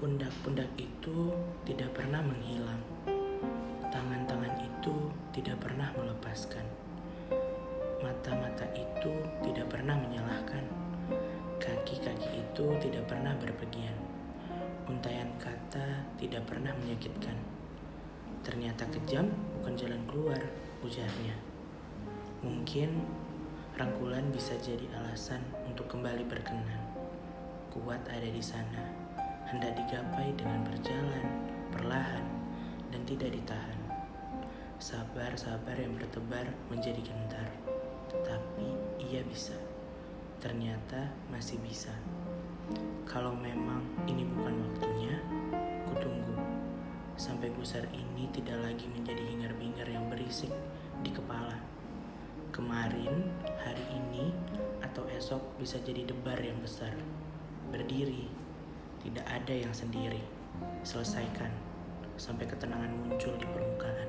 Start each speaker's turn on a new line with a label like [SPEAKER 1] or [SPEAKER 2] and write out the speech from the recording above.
[SPEAKER 1] Pundak-pundak itu tidak pernah menghilang. Tangan-tangan itu tidak pernah melepaskan. Mata-mata itu tidak pernah menyalahkan. Kaki-kaki itu tidak pernah berpergian. Untayan kata tidak pernah menyakitkan. Ternyata kejam bukan jalan keluar, ujarnya. Mungkin rangkulan bisa jadi alasan untuk kembali berkenan. Kuat ada di sana, hendak digapai dengan berjalan, perlahan, dan tidak ditahan. Sabar-sabar yang bertebar menjadi gentar, tapi ia bisa. Ternyata masih bisa. Kalau memang ini bukan waktunya, kutunggu sampai gusar ini tidak lagi menjadi hingar-bingar yang berisik di kepala. Kemarin, hari ini, atau esok bisa jadi debar yang besar. Berdiri, tidak ada yang sendiri. Selesaikan sampai ketenangan muncul di permukaan.